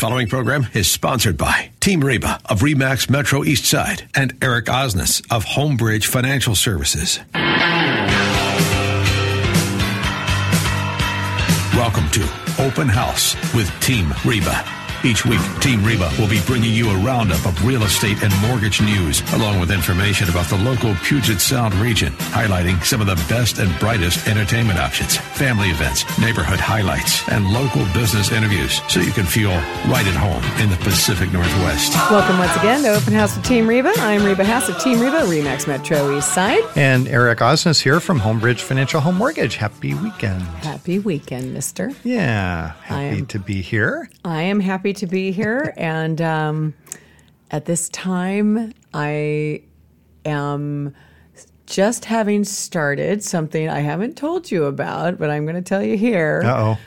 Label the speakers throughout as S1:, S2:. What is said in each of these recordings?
S1: following program is sponsored by Team Reba of Remax Metro East Side and Eric Osnes of Homebridge Financial Services. Welcome to Open House with Team Reba. Each week, Team Reba will be bringing you a roundup of real estate and mortgage news, along with information about the local Puget Sound region, highlighting some of the best and brightest entertainment options, family events, neighborhood highlights, and local business interviews, so you can feel right at home in the Pacific Northwest.
S2: Welcome once again to Open House with Team Reba. I'm Reba Haas of Team Reba, Remax Metro East Side.
S3: And Eric Osnes here from Homebridge Financial Home Mortgage. Happy weekend.
S2: Happy weekend, mister.
S3: Yeah, happy
S2: am-
S3: to be here.
S2: I am happy to be here. And um, at this time, I am just having started something I haven't told you about, but I'm going to tell you here.
S3: Oh.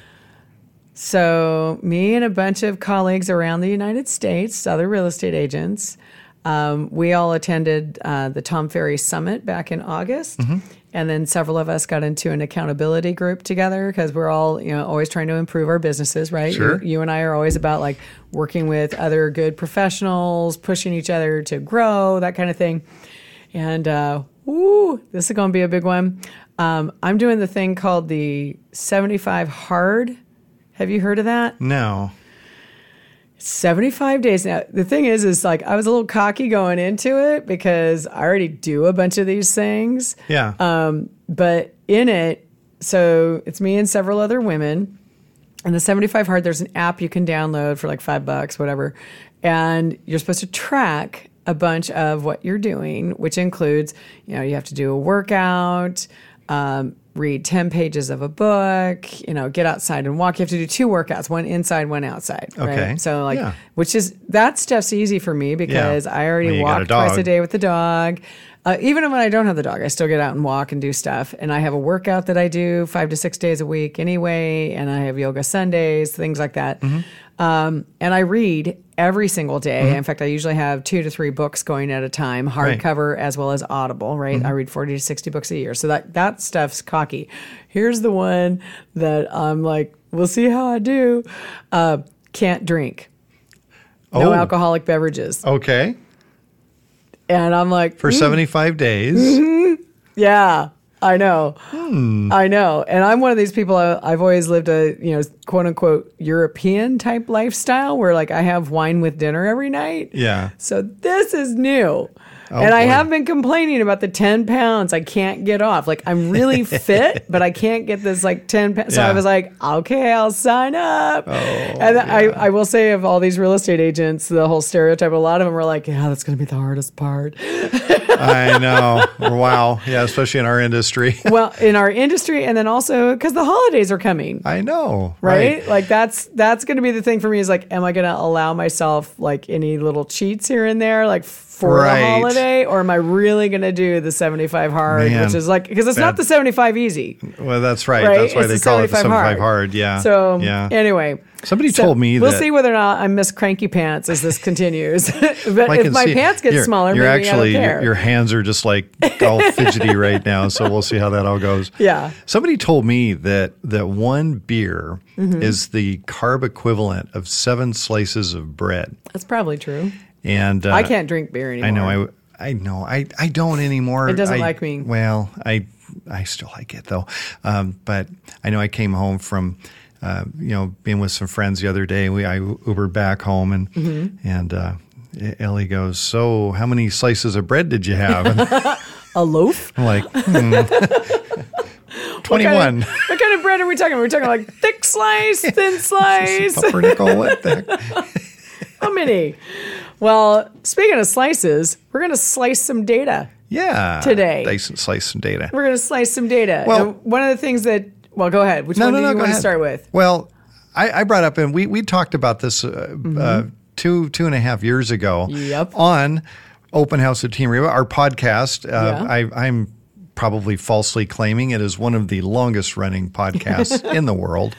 S2: So, me and a bunch of colleagues around the United States, other real estate agents, um, we all attended uh, the Tom Ferry Summit back in August. And then several of us got into an accountability group together because we're all, you know, always trying to improve our businesses, right?
S3: Sure.
S2: You, you and I are always about like working with other good professionals, pushing each other to grow, that kind of thing. And uh, woo, this is going to be a big one. Um, I'm doing the thing called the 75 hard. Have you heard of that?
S3: No.
S2: 75 days now. The thing is, is like I was a little cocky going into it because I already do a bunch of these things.
S3: Yeah.
S2: Um, but in it, so it's me and several other women. And the 75 Hard, there's an app you can download for like five bucks, whatever. And you're supposed to track a bunch of what you're doing, which includes, you know, you have to do a workout, um, read 10 pages of a book, you know, get outside and walk. You have to do two workouts, one inside, one outside.
S3: Okay.
S2: Right? So, like,
S3: Yeah.
S2: which is, that stuff's easy for me because I already
S3: you got a
S2: walk twice a day with the dog. Uh, even when I don't have the dog, I still get out and walk and do stuff. And I have a workout that I do five to six days a week anyway. And I have yoga Sundays, things like that. Um, and I read every single day. In fact, I usually have two to three books going at a time,
S3: Right.
S2: hardcover as well as Audible. Right, I read forty to sixty books a year. So that that stuff's cocky. Here's the one that I'm like, we'll see how I do. Uh, can't drink. No
S3: Oh.
S2: alcoholic beverages.
S3: Okay.
S2: And I'm like,
S3: For 75 days.
S2: Yeah, I know. Hmm. I know. And I'm one of these people, I, I've always lived a, you know, quote unquote European type lifestyle where like I have wine with dinner every night.
S3: Yeah.
S2: So this is new. Oh, and I have been complaining about the 10 pounds I can't get off. Like I'm really fit, but I can't get this like 10 pounds. So I was like, okay, I'll sign up. Oh, and I, I will say of all these real estate agents, the whole stereotype, a lot of them were like, yeah, that's going to be the hardest part.
S3: I know. Wow. Yeah, especially in our industry.
S2: well, in our industry, and then also because the holidays are coming,
S3: I know.
S2: right? Like that's that's going to be the thing for me. Is like, am I going to allow myself like any little cheats here and there, like for
S3: Right.
S2: the holiday, or am I really going to do the seventy-five hard,
S3: Man,
S2: which is like because it's not the seventy-five easy,
S3: Well, that's right.
S2: right?
S3: That's why
S2: It's
S3: they
S2: the
S3: call it the 75 hard. Yeah.
S2: So
S3: yeah.
S2: anyway.
S3: Somebody
S2: So
S3: told me
S2: we'll
S3: that
S2: see whether or not I miss cranky pants as this continues. but if my
S3: see-
S2: pants get
S3: you're-
S2: smaller,
S3: you're
S2: maybe
S3: actually
S2: I don't
S3: your,
S2: care.
S3: your hands are just like all fidgety right now. So we'll see how that all goes.
S2: Yeah.
S3: Somebody told me that that one beer
S2: Mm-hmm.
S3: is the carb equivalent of seven slices of bread.
S2: That's probably true.
S3: And uh,
S2: I can't drink beer anymore.
S3: I know. I I know. I I don't anymore.
S2: It doesn't
S3: I-
S2: like me.
S3: Well, I I still like it though. Um, but I know I came home from. Uh, you know, being with some friends the other day, we I Ubered back home, and
S2: Mm-hmm.
S3: and uh, Ellie goes, "So, how many slices of bread did you have?"
S2: A loaf.
S3: I'm like, hmm.
S2: What
S3: twenty-one.
S2: kind, of, what kind of bread are we talking? Are we talking like thick slice, thin slice?
S3: Pumpernickel, what the
S2: How many? Well, speaking of slices, we're going to slice some data.
S3: Yeah,
S2: Today.
S3: Dice and slice some data.
S2: We're going to slice some data.
S3: Well-
S2: And one of the things that, well, go ahead. Which
S3: No,
S2: one
S3: no,
S2: do
S3: no.
S2: you want to start with?
S3: Well, I, I brought up, and we we talked about this uh,
S2: Mm-hmm.
S3: uh, two two and a half years ago.
S2: Yep.
S3: On Open House of Team Reba, our podcast. Uh,
S2: Yeah.
S3: I, I'm probably falsely claiming it is one of the longest running podcasts in the world.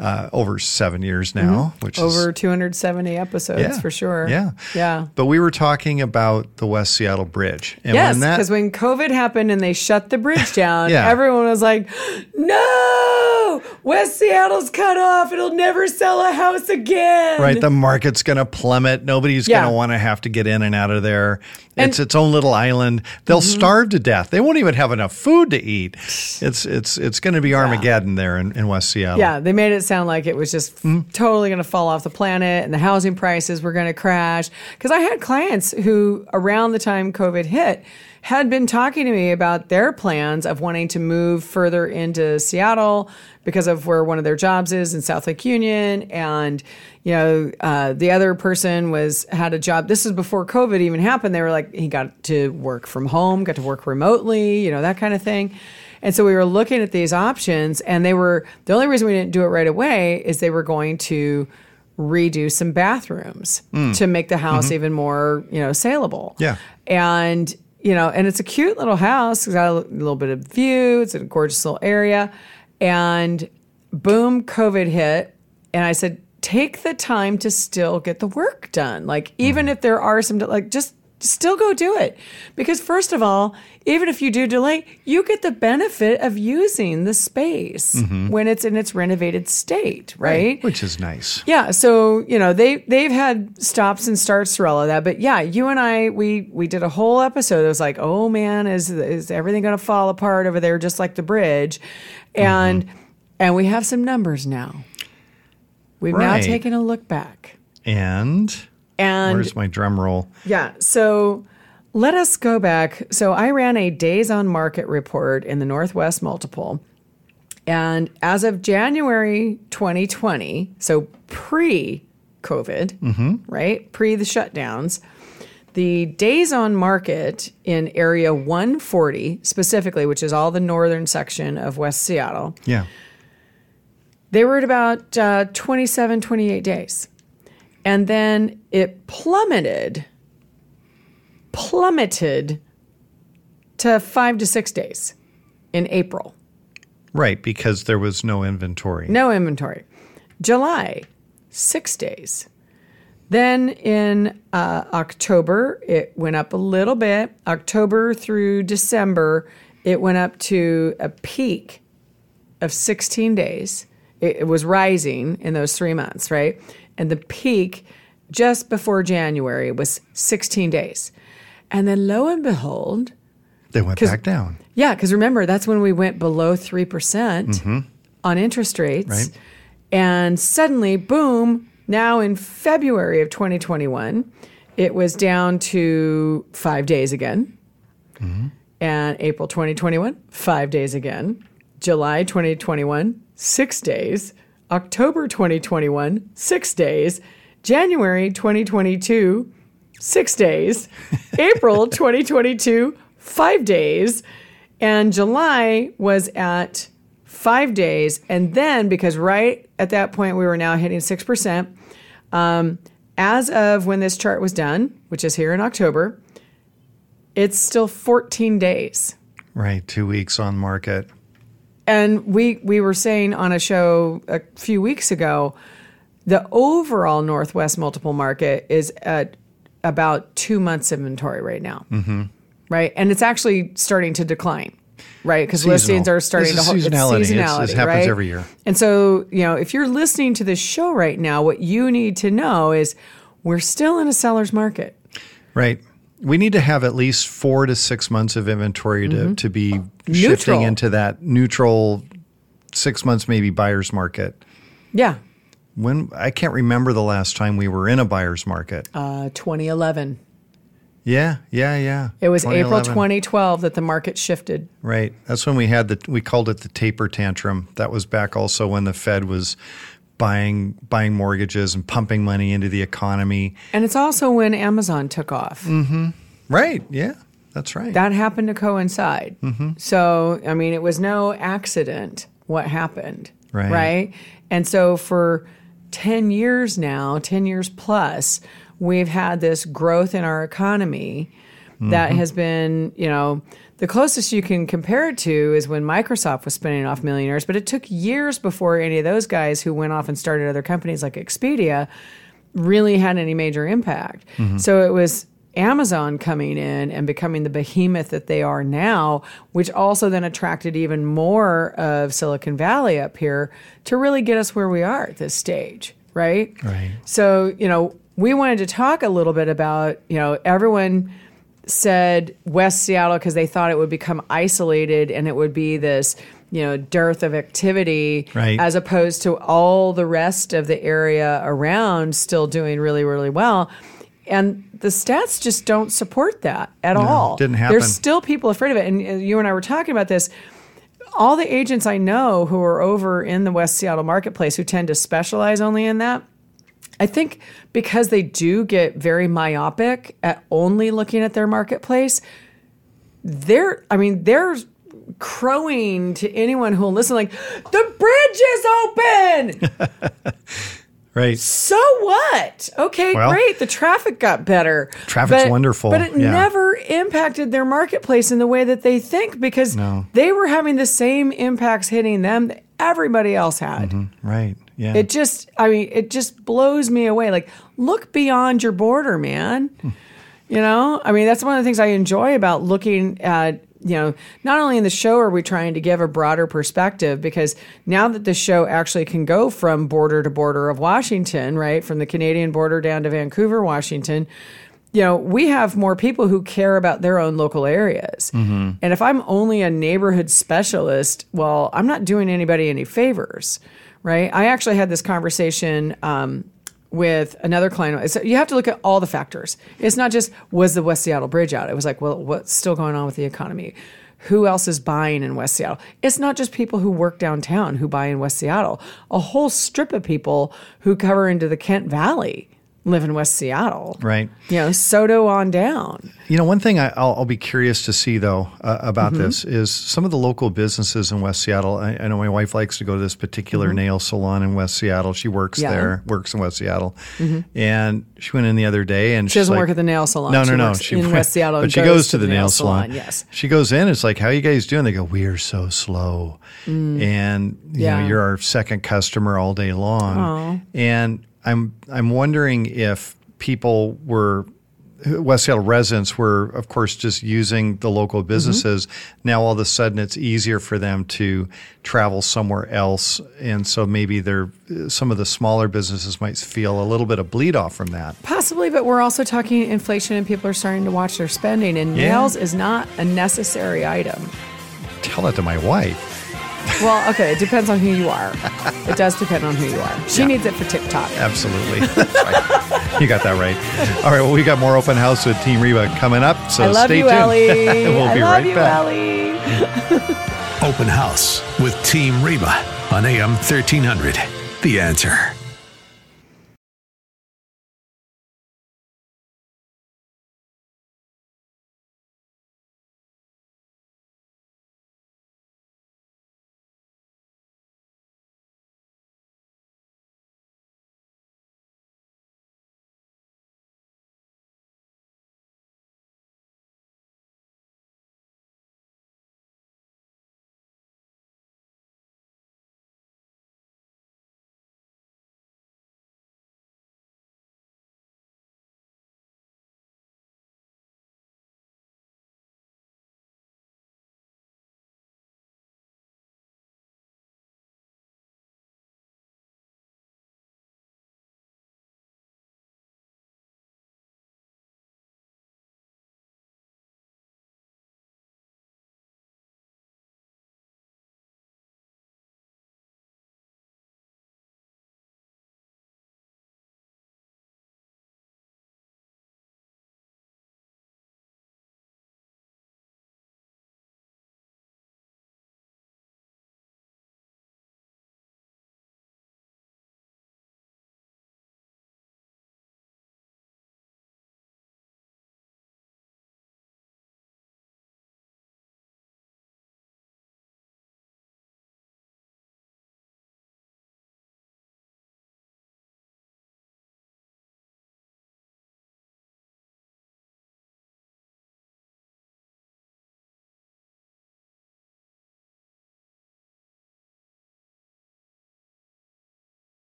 S3: Uh, over seven years now, which is
S2: Mm-hmm. Over 270 episodes
S3: Yeah.
S2: for sure.
S3: Yeah.
S2: Yeah.
S3: But we were talking about the West Seattle Bridge. And
S2: Yes,
S3: when
S2: because when COVID happened and they shut the bridge down,
S3: Yeah.
S2: everyone was like, "No, West Seattle's cut off. It'll never sell a house again.
S3: Right, the market's going to plummet. Nobody's
S2: Yeah.
S3: going to want to have to get in and out of there.
S2: And-
S3: It's its own little island. They'll
S2: Mm-hmm.
S3: starve to death. They won't even have enough food to eat. It's it's it's going to be Armageddon there in, in West Seattle.
S2: Yeah, they made it sound like it was just
S3: Hmm?
S2: totally going to fall off the planet and the housing prices were going to crash. Because I had clients who, around the time COVID hit, had been talking to me about their plans of wanting to move further into Seattle because of where one of their jobs is in South Lake Union. And, you know, uh, the other person was had a job. This is before COVID even happened. They were like, he got to work from home, got to work remotely, you know, that kind of thing. And so we were looking at these options, and they were the only reason we didn't do it right away is they were going to redo some bathrooms hmm. to make the house mm-hmm. even more, you know, saleable.
S3: Yeah.
S2: And, you know, and it's a cute little house. It's got a little bit of view. It's a gorgeous little area. And boom, COVID hit. And I said, take the time to still get the work done. Like, even mm-hmm. if there are some, like, just still go do it. Because, first of all, even if you do delay, you get the benefit of using the space mm-hmm. when it's in its renovated state, right?
S3: Which is nice.
S2: Yeah, so you know they they've had stops and starts through all of that, but yeah, you and I we we did a whole episode. It was like, oh man, is is everything going to fall apart over there, just like the bridge? Mm-hmm. And and we have some numbers now. We've now taken a look back,
S3: And
S2: and
S3: where's my drum roll?
S2: yeah, so let us go back. So I ran a days on market report in the Northwest Multiple. And as of January 2020, so pre COVID, right? Pre the shutdowns, the days on market in area 140, specifically, which is all the northern section of West Seattle,
S3: Yeah.
S2: they were at about uh, 27, 28 days. And then it plummeted, plummeted to five to six days in April.
S3: Right, because there was no inventory.
S2: No inventory. July, six days. Then in uh, October, it went up a little bit. October through December, it went up to a peak of 16 days. It, it was rising in those three months, right? And the peak just before January was 16 days. And then lo and behold,
S3: They went back down.
S2: yeah, because remember, that's when we went below 3% mm-hmm. on interest rates.
S3: Right.
S2: And suddenly, boom, now in February of 2021, it was down to five days again. Mm-hmm. And April 2021, five days again. July 2021, six days. October 2021, six days. January 2022, six days. April 2022, five days. And July was at five days. And then, because right at that point we were now hitting 6%, um, as of when this chart was done, which is here in October, it's still 14 days.
S3: Right, two weeks on market.
S2: And we we were saying on a show a few weeks ago, the overall Northwest multiple market is at about two months inventory right now, mm-hmm. right? And it's actually starting to decline, right? Because listings are starting to hold
S3: seasonality.
S2: It's
S3: It's-
S2: seasonality,
S3: this happens
S2: right?
S3: every year.
S2: And so you know, if you're listening to this show right now, what you need to know is we're still in a seller's market.
S3: Right. We need to have at least four to six months of inventory to, to be
S2: Neutral.
S3: shifting into that neutral six months, maybe buyer's market.
S2: Yeah,
S3: When I can't remember the last time we were in a buyer's market.
S2: uh, 2011.
S3: yeah, yeah, yeah.
S2: It was April 2012 that the market shifted.
S3: Right. That's when we had the we called it the taper tantrum. That was back also when the Fed was buying buying mortgages and pumping money into the economy.
S2: And it's also when Amazon took off.
S3: Right. Yeah. That's right.
S2: That happened to coincide.
S3: Mm-hmm.
S2: So, I mean, it was no accident what happened.
S3: Right.
S2: Right. And so for 10 years now, 10 years plus, we've had this growth in our economy
S3: Mm-hmm.
S2: that has been, you know, the closest you can compare it to is when Microsoft was spinning off millionaires, but it took years before any of those guys who went off and started other companies like Expedia really had any major impact.
S3: Mm-hmm.
S2: So it was Amazon coming in and becoming the behemoth that they are now, which also then attracted even more of Silicon Valley up here to really get us where we are at this stage, right?
S3: Right.
S2: So, you know, we wanted to talk a little bit about, you know, everyone said West Seattle because they thought it would become isolated and it would be this, you know, dearth of activity
S3: Right.
S2: as opposed to all the rest of the area around still doing really, really well. And the stats just don't support that at all.
S3: didn't happen.
S2: There's still people afraid of it. And uh, you and I were talking about this. All the agents I know who are over in the West Seattle marketplace who tend to specialize only in that, I think because they do get very myopic at only looking at their marketplace, they're, I mean, they're crowing to anyone who will listen, like, the bridge is open.
S3: Right.
S2: So what? Okay,
S3: Well,
S2: great. The traffic got better.
S3: Traffic's
S2: But-
S3: wonderful,
S2: But it
S3: yeah.
S2: never impacted their marketplace in the way that they think because
S3: No.
S2: they were having the same impacts hitting them that everybody else had. Mm-hmm.
S3: Right. Yeah.
S2: It just, I mean, it just blows me away. Like, look beyond your border, man. You know, I mean, that's one of the things I enjoy about looking at, you know, not only in the show are we trying to give a broader perspective because now that the show actually can go from border to border of Washington, right, from the Canadian border down to Vancouver, Washington, you know, we have more people who care about their own local areas. Mm-hmm. And if I'm only a neighborhood specialist, well, I'm not doing anybody any favors, right? I actually had this conversation um, with another client. So you have to look at all the factors. It's not just was the West Seattle Bridge out. It was like, well, what's still going on with the economy? Who else is buying in West Seattle? It's not just people who work downtown who buy in West Seattle. A whole strip of people who cover into the Kent Valley live in West Seattle.
S3: Right.
S2: You know, SoDo on down.
S3: You know, one thing I, I'll, I'll be curious to see though uh, about
S2: Mm-hmm.
S3: this is some of the local businesses in West Seattle. I, I know my wife likes to go to this particular nail salon in West Seattle. She works
S2: Mm-hmm. Yeah. Mm-hmm.
S3: there, works in West Seattle, and she went in the other day and
S2: She doesn't work at the nail salon.
S3: No,
S2: She
S3: no, no.
S2: works in West Seattle
S3: but she
S2: goes to
S3: the,
S2: the
S3: nail, salon.
S2: salon, yes.
S3: she goes in. It's like, how you guys doing? They go, we're so slow, and you
S2: Mm. Yeah.
S3: know, you're our second customer all day long. And I'm I'm wondering if people were West Seattle residents were, of course, just using the local mm-hmm. businesses. Now, all of a sudden, it's easier for them to travel somewhere else, and so maybe they're some of the smaller businesses might feel a little bit of bleed off from that.
S2: Possibly, but we're also talking inflation and people are starting to watch their spending, and
S3: Yeah.
S2: nails is not a necessary item.
S3: Tell that to my wife.
S2: Well, okay, it depends on who you are. It does depend on who you are. She needs it for TikTok.
S3: Absolutely, right. you got that right. All right, well, we got more open house with Team Reba coming up, so
S2: I love
S3: stay
S2: you,
S3: tuned.
S2: Ellie.
S3: we'll
S2: I
S3: be
S2: love
S3: right
S2: you,
S3: back.
S2: Ellie.
S1: Open House with Team Reba on AM 1300. The answer.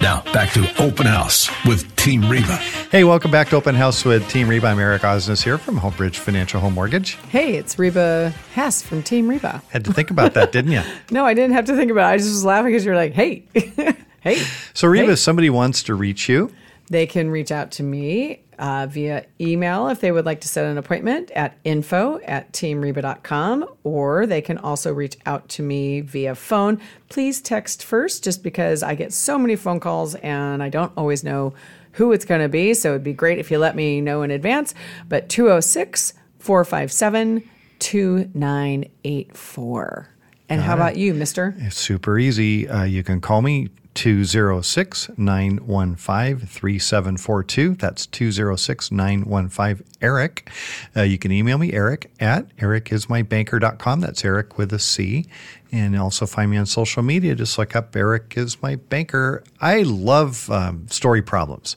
S1: Now, back to Open House with Team Reba.
S3: Hey, welcome back to Open House with Team Reba. I'm Eric Osnes here from Homebridge Financial Home Mortgage.
S2: Hey, it's Reba Haas from Team Reba.
S3: Had to think about that, didn't you?
S2: No, I didn't have to think about it. I just was laughing because you're like, hey, hey.
S3: So, Reba,
S2: Hey.
S3: if somebody wants to reach you,
S2: They can reach out to me uh, via email if they would like to set an appointment at info at teamreba.com, or they can also reach out to me via phone. Please text first, just because I get so many phone calls and I don't always know who it's going to be. So it'd be great if you let me know in advance. But 206 457 2984. And how about you, mister?
S3: It's super easy. Uh, you can call me 206 915 3742. That's 206 915 Eric. Uh, you can email me, Eric, at ericismybanker.com. That's Eric with a C. And also find me on social media. Just look up Eric is my banker. I love um, story problems.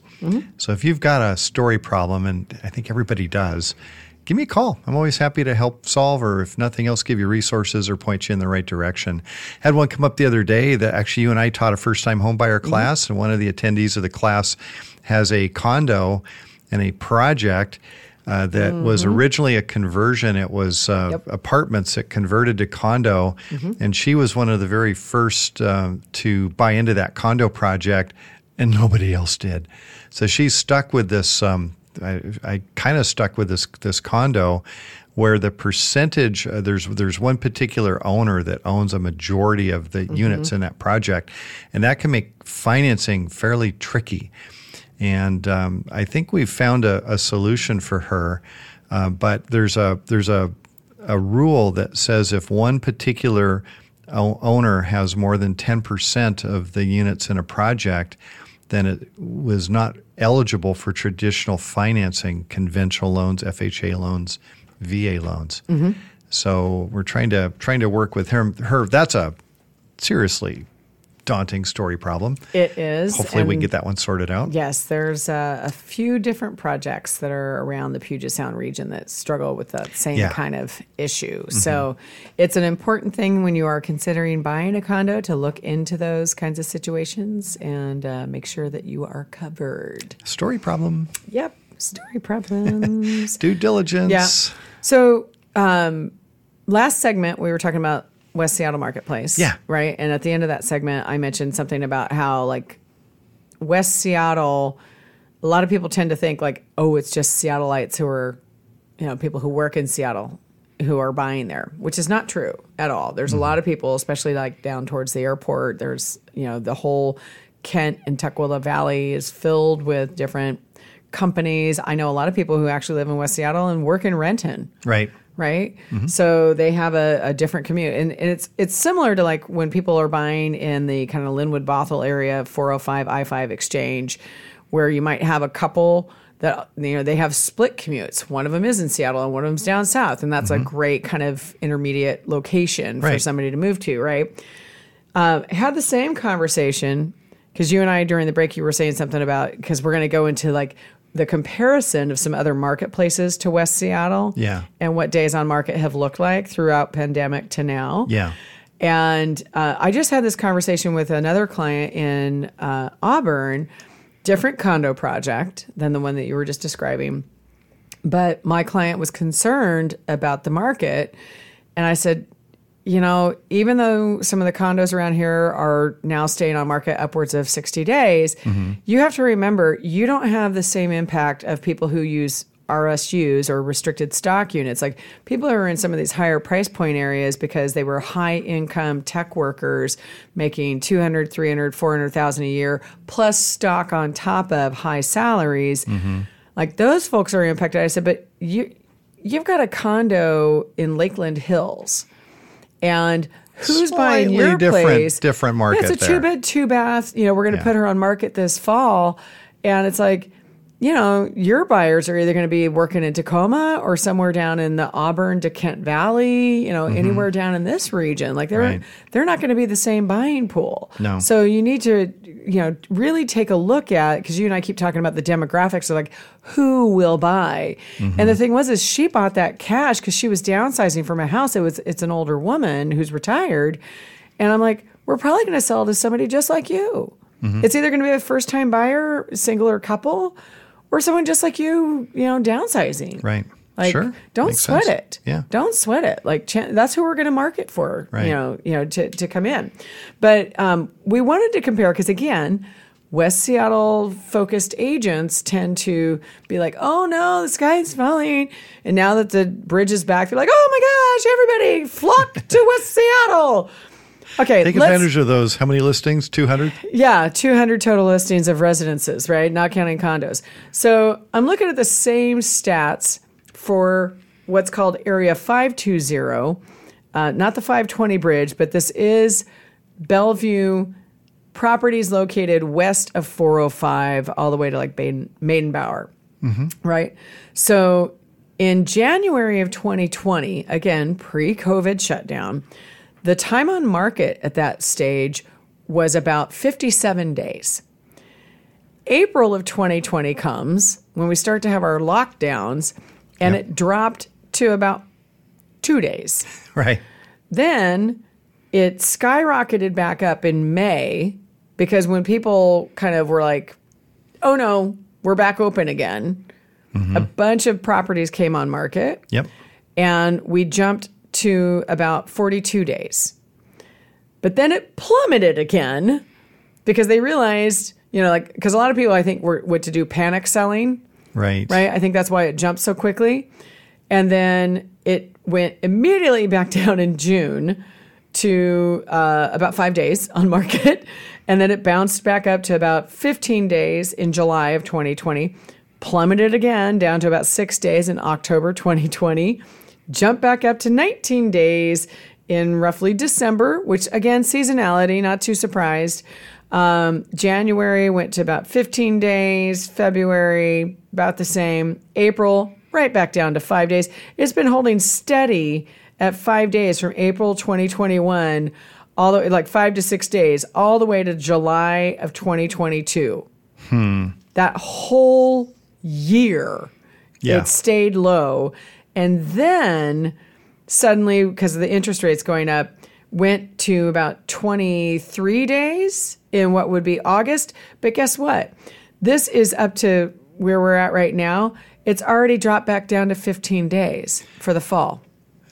S3: So if you've got a story problem, and I think everybody does, give me a call. I'm always happy to help solve, or if nothing else, give you resources or point you in the right direction. Had one come up the other day that actually you and I taught a first time homebuyer class, and one of the attendees of the class has a condo and a project. Uh, that was originally a conversion. It was uh,
S2: Yep.
S3: apartments that converted to condo, and she was one of the very first uh, to buy into that condo project, and nobody else did. So she's stuck with this. Um, I, I kind of stuck with this this condo, where the percentage uh, there's there's one particular owner that owns a majority of the units in that project, and that can make financing fairly tricky. And um, I think we've found a, a solution for her, uh, but there's a there's a a rule that says if one particular o- owner has more than 10% of the units in a project, then it was not eligible for traditional financing, conventional loans, FHA loans, VA loans. Mm-hmm. So we're trying to trying to work with her. Her that's a seriously daunting story problem.
S2: It is.
S3: Hopefully, we can get that one sorted out.
S2: Yes, there's uh, a few different projects that are around the Puget Sound region that struggle with that same
S3: Yeah.
S2: kind of issue. So it's an important thing when you are considering buying a condo to look into those kinds of situations and uh, make sure that you are covered.
S3: Story problem,
S2: Yep, story problems.
S3: due diligence.
S2: Yeah. So, um, last segment we were talking about West Seattle Marketplace.
S3: Yeah.
S2: Right. And at the end of that segment, I mentioned something about how like West Seattle, a lot of people tend to think like, oh, it's just Seattleites who are, you know, people who work in Seattle who are buying there, which is not true at all. There's a lot mm-hmm. of people, especially like down towards the airport. There's, you know, the whole Kent and Tukwila Valley is filled with different companies. I know a lot of people who actually live in West Seattle and work in Renton
S3: Right.
S2: Right? So they have a, a different commute, and, and it's it's similar to like when people are buying in the kind of Lynnwood Bothell area, 405 I five exchange, where you might have a couple that you know they have split commutes. One of them is in Seattle, and one of them's down south, and that's a great kind of intermediate location for somebody to move to, right? Uh, had the same conversation because you and I during the break you were saying something about because we're going to go into like the comparison of some other marketplaces to West Seattle,
S3: Yeah.
S2: and what days on market have looked like throughout pandemic to now,
S3: Yeah.
S2: And uh, I just had this conversation with another client in uh, Auburn, different condo project than the one that you were just describing. But my client was concerned about the market. And I said, you know, even though some of the condos around here are now staying on market upwards of 60 days, mm-hmm. you have to remember you don't have the same impact of people who use RSUs or restricted stock units. Like people who are in some of these higher price point areas because they were high income tech workers making 200, 300, 400,000 a year plus stock on top of high salaries. Mm-hmm. Like those folks are impacted. I said, but you you've got a condo in Lakeland Hills and who's buying your
S3: different-
S2: place?
S3: different market
S2: Yeah, it's a two bed, two bath. You know, we're going to
S3: Yeah.
S2: put her on market this fall, and it's like, you know, your buyers are either going to be working in Tacoma or somewhere down in the Auburn to Kent Valley. You know, anywhere down in this region. Like they're
S3: Mm-hmm. Right.
S2: they're not going to be the same buying pool.
S3: No.
S2: So you need to, you know, really take a look at because you and I keep talking about the demographics of like who will buy.
S3: Mm-hmm.
S2: And the thing was, is she bought that cash because she was downsizing from a house. It was it's an older woman who's retired. And I'm like, we're probably going to sell to somebody just like you.
S3: Mm-hmm.
S2: It's either going to be a first time buyer, single or couple, or someone just like you, you know, downsizing.
S3: Right.
S2: Like,
S3: sure.
S2: don't
S3: Makes
S2: sweat
S3: sense.
S2: it.
S3: Yeah.
S2: Don't sweat it. Like, chan that's who we're going to market for.
S3: Right.
S2: You know, you know, to to come in. But um, we wanted to compare because again, West Seattle focused agents tend to be like, "Oh no, the sky's falling," and now that the bridge is back, they're like, "Oh my gosh, everybody flock to West Seattle." Okay,
S3: Take advantage of those. How many listings? 200?
S2: yeah, 200 total listings of residences, right? Not counting condos. So I'm looking at the same stats for what's called Area 520, uh, not the 520 bridge, but this is Bellevue properties located west of 405 all the way to like Maiden, Meydenbauer, right? So in January of 2020, again, pre COVID shutdown, the time on market at that stage was about 57 days. April of 2020 comes when we start to have our lockdowns, and it dropped to about two days.
S3: Right.
S2: Then it skyrocketed back up in May because when people kind of were like, oh no, we're back open again, a mm-hmm. bunch of properties came on market
S3: Yep.
S2: and we jumped to about 42 days. But then it plummeted again because they realized, you know, like, because a lot of people I think were what to do panic selling,
S3: Right.
S2: right? I think that's why it jumped so quickly. And then it went immediately back down in June to uh, about five days on market. And then it bounced back up to about 15 days in July of 2020, plummeted again down to about six days in October 2020, jumped back up to 19 days in roughly December, which again, seasonality, not too surprised. Um, January went to about 15 days, February, about the same, April, right back down to five days. It's been holding steady at five days from April 2021, all the like five to six days, all the way to July of 2022. That whole year,
S3: Yeah.
S2: it stayed low. And then suddenly, because of the interest rates going up, went to about 23 days in what would be August. But guess what? This is up to where we're at right now. It's already dropped back down to 15 days for the fall.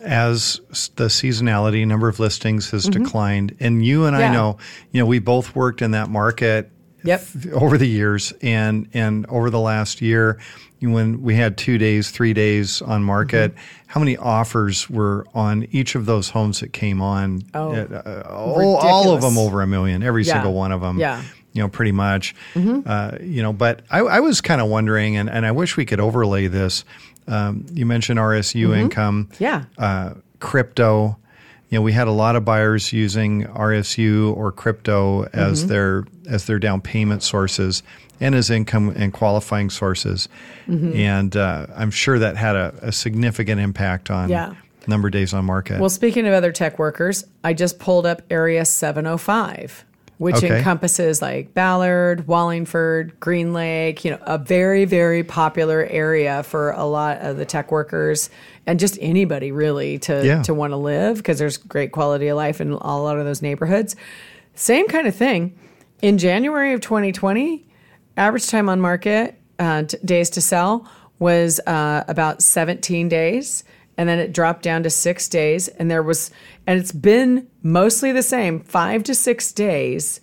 S3: as the seasonality number of listings has declined and you and
S2: Mm-hmm. Yeah.
S3: I know you know we both worked in that market
S2: Yep.
S3: f- over the years and and over the last year when we had 2 days 3 days on market
S2: Mm-hmm.
S3: how many offers were on each of those homes that came on
S2: Oh,
S3: Uh, all, all of them over a million every
S2: Yeah.
S3: single one of them
S2: Yeah.
S3: you know, pretty much. Uh, you know, but I, I was kind of wondering, and, and I wish we could overlay this. Um, you mentioned RSU income,
S2: Yeah.
S3: uh, crypto. You know, we had a lot of buyers using RSU or crypto as their as their down payment sources and as income and qualifying sources, and uh, I'm sure that had a, a significant impact on
S2: Yeah.
S3: number of days on market.
S2: Well, speaking of other tech workers, I just pulled up Area 705, which
S3: Okay.
S2: encompasses like Ballard, Wallingford, Green Lake, you know, a very, very popular area for a lot of the tech workers and just anybody really to,
S3: Yeah.
S2: to want to live because there's great quality of life in a lot of those neighborhoods. Same kind of thing. In January of 2020, average time on market, uh, t- days to sell, was uh, about 17 days. And then it dropped down to six days. And there was, and it's been mostly the same five to six days,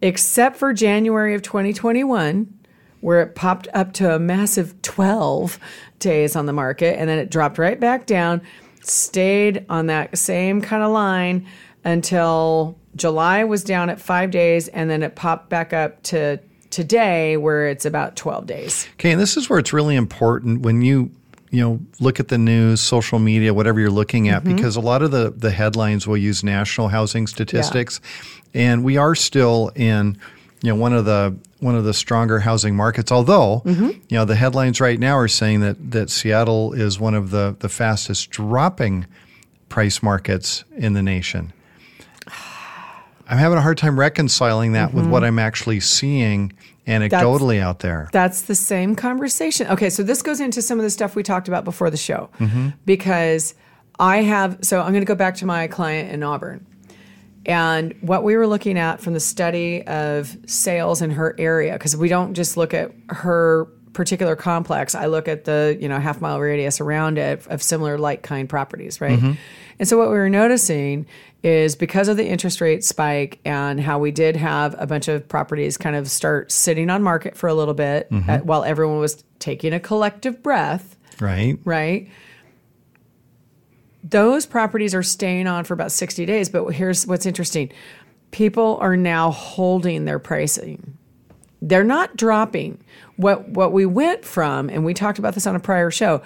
S2: except for January of 2021, where it popped up to a massive 12 days on the market. And then it dropped right back down, stayed on that same kind of line until July was down at five days. And then it popped back up to today, where it's about 12 days.
S3: Okay, and this is where it's really important when you you know look at the news, social media, whatever you're looking at,
S2: Mm-hmm.
S3: because a lot of the the headlines will use national housing statistics, and we are still in you know one of the one of the stronger housing markets. Although
S2: Mm-hmm.
S3: you know the headlines right now are saying that that Seattle is one of the the fastest dropping price markets in the nation. I'm having a hard time reconciling that with what I'm actually seeing anecdotally out there.
S2: That's the same conversation. Okay, so this goes into some of the stuff we talked about before the show because I have, so I'm going to go back to my client in Auburn. And what we were looking at from the study of sales in her area, because we don't just look at her particular complex, I look at the you know half mile radius around it of similar like kind properties, right? Mm-hmm. And so what we were noticing is because of the interest rate spike and how we did have a bunch of properties kind of start sitting on market for a little bit mm-hmm. at, while everyone was taking a collective breath,
S3: Right.
S2: right? Those properties are staying on for about 60 days, but here's what's interesting. People are now holding their pricing. They're not dropping. What what we went from, and we talked about this on a prior show,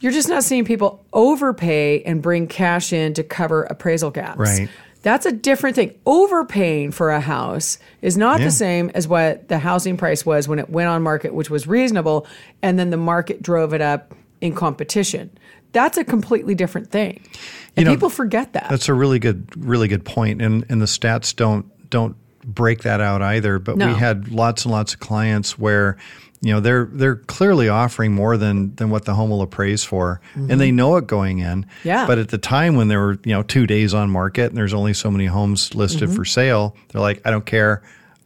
S2: you're just not seeing people overpay and bring cash in to cover appraisal gaps.
S3: Right.
S2: That's a different thing. Overpaying for a house is not
S3: Yeah.
S2: the same as what the housing price was when it went on market, which was reasonable, and then the market drove it up in competition. That's a completely different thing. And
S3: know,
S2: people forget that.
S3: That's a really good, really good point, and and the stats don't don't break that out either. But
S2: No.
S3: we had lots and lots of clients where, you know, they're they're clearly offering more than than what the home will appraise for, and they know it going in.
S2: Mm-hmm. Yeah.
S3: But at the time when there were you know two days on market and there's only so many homes listed for sale, they're like, I don't care.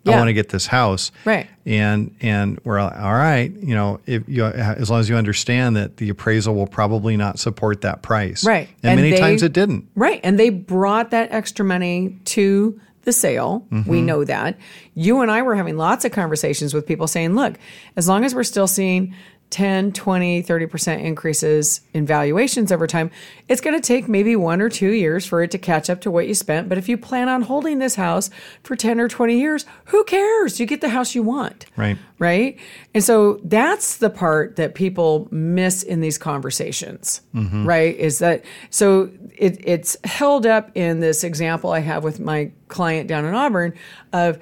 S3: I
S2: Mm-hmm.
S3: Want to get this house.
S2: Right.
S3: And and we're all all right. You know, if you as long as you understand that the appraisal will probably not support that price.
S2: Right.
S3: And,
S2: And
S3: many
S2: they-
S3: times it didn't.
S2: Right. And they brought that extra money to the sale. We
S3: Mm-hmm.
S2: know that. You and I were having lots of conversations with people saying, look, as long as we're still seeing 10, 20, 30% increases in valuations over time, it's going to take maybe one or two years for it to catch up to what you spent. But if you plan on holding this house for 10 or 20 years, who cares? You get the house you want
S3: Right.
S2: right? And so that's the part that people miss in these conversations, mm-hmm. right? Is that so it, it's held up in this example I have with my client down in Auburn of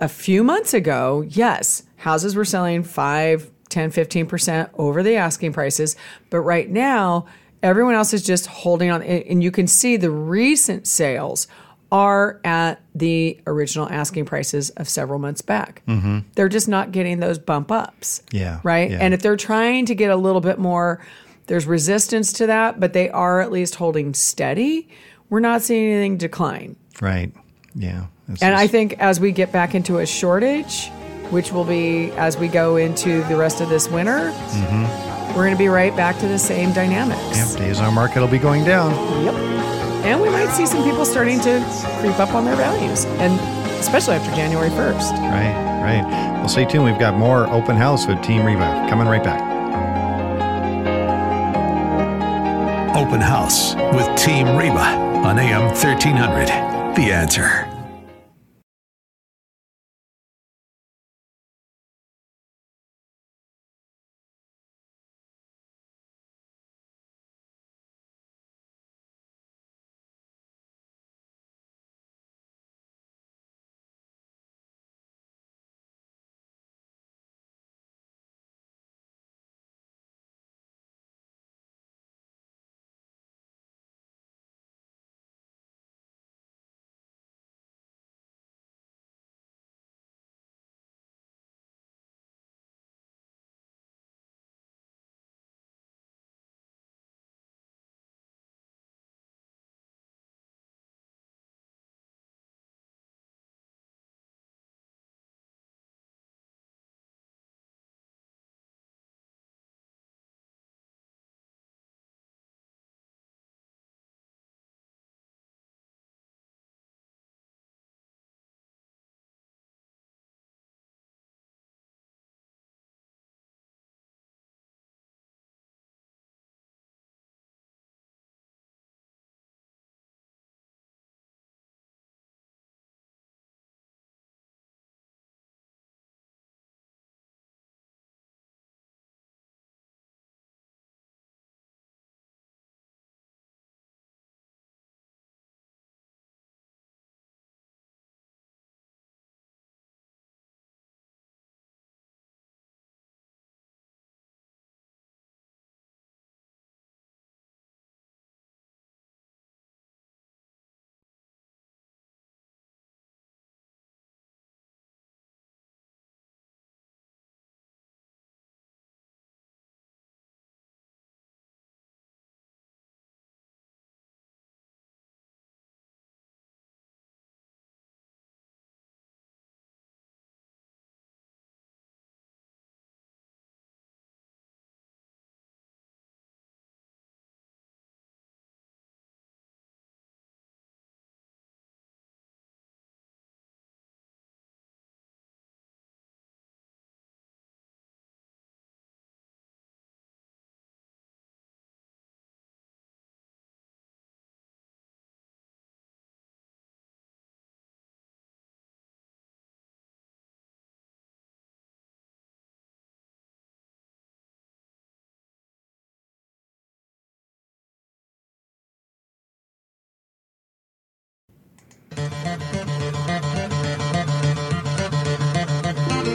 S2: a few months ago, yes, houses were selling 5, 10, 15% over the asking prices, but right now everyone else is just holding on and you can see the recent sales are at the original asking prices of several months back. Mm-hmm. They're just not getting those bump ups.
S3: Yeah,
S2: Right?
S3: yeah.
S2: And if they're trying to get a little bit more there's resistance to that, but they are at least holding steady. We're not seeing anything decline.
S3: Right. Yeah.
S2: And I think as we get back into a shortage, which will be as we go into the rest of this winter, mm-hmm. we're going to be right back to the same dynamics.
S3: yeah, days on market will be going down.
S2: Yep. And we might see some people starting to creep up on their values, and especially after January 1st.
S3: Right. Right. Well, stay tuned. We've got more open house with Team Reba coming right back.
S1: Open House with Team Reba on AM 1300. The answer.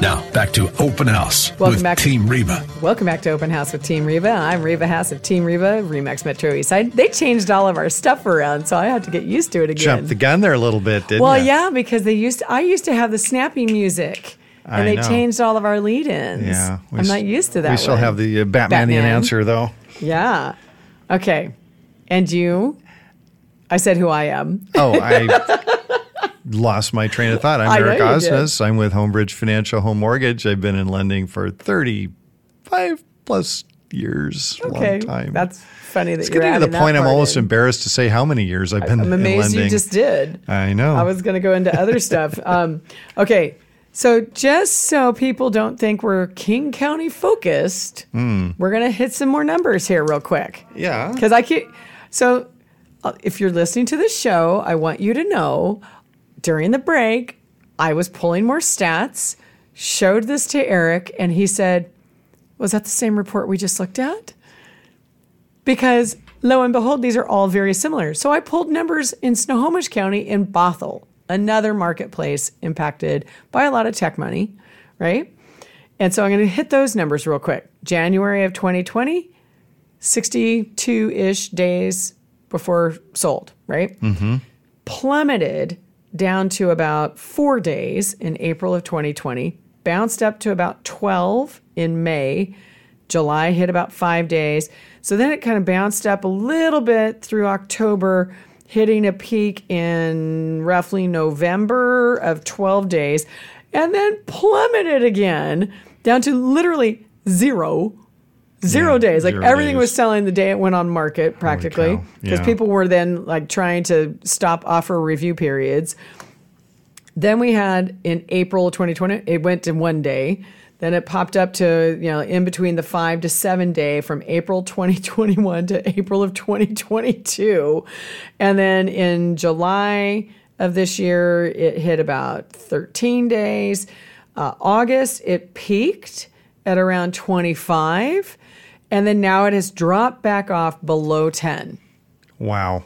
S1: Now, back to Open House
S2: Welcome
S1: with
S2: back.
S1: Team Reba.
S2: Welcome back to Open House with Team Reba. I'm Reba Haas of Team Reba, Remax Metro East Side. They changed all of our stuff around, so I had to get used to it again.
S3: Jumped the gun there a little bit, didn't
S2: well,
S3: you?
S2: yeah, because they used to, I used to have the snappy music, and
S3: I
S2: they
S3: know.
S2: changed all of our lead-ins.
S3: Yeah. we
S2: I'm
S3: s-
S2: not used to that.
S3: We still
S2: one.
S3: have the uh, Batmanian
S2: Batman.
S3: answer, though.
S2: Yeah. Okay. And you? I said who I am.
S3: Oh, I lost my train of thought. I'm Eric. Osnes. I'm with Homebridge Financial Home Mortgage. I've been in lending for 35 plus years.
S2: Okay.
S3: Long time.
S2: That's funny that
S3: it's
S2: you're
S3: getting to the point I'm almost
S2: in.
S3: embarrassed to say how many years I've been
S2: I'm
S3: in
S2: amazed you just did.
S3: I know.
S2: I was going to go into other stuff. Um, okay. So, just so people don't think we're King County focused,
S3: Hmm.
S2: we're going to hit some more numbers here real quick.
S3: yeah.
S2: Because I can't. So, uh, if you're listening to the show, I want you to know during the break, I was pulling more stats, showed this to Eric, and he said, Was that the same report we just looked at? Because lo and behold, these are all very similar. So I pulled numbers in Snohomish County in Bothell, another marketplace impacted by a lot of tech money, right? And so I'm going to hit those numbers real quick. January of 2020, 62 ish days before sold, right? Mm-hmm. Plummeted down to about four days in April of 2020, bounced up to about 12 in May. July hit about five days. So then it kind of bounced up a little bit through October, hitting a peak in roughly November of 12 days, and then plummeted again down to literally zero zero
S3: Yeah,
S2: days. Like
S3: zero
S2: everything was selling the day it went on market practically because
S3: Yeah.
S2: people were then like trying to stop offer review periods. Then we had in April 2020, it went to one day. Then it popped up to, you know, in between the five to seven day from April 2021 to April of 2022. And then in July of this year, it hit about 13 days. Uh, August, it peaked at around 25. And then now it has dropped back off below 10.
S3: Wow.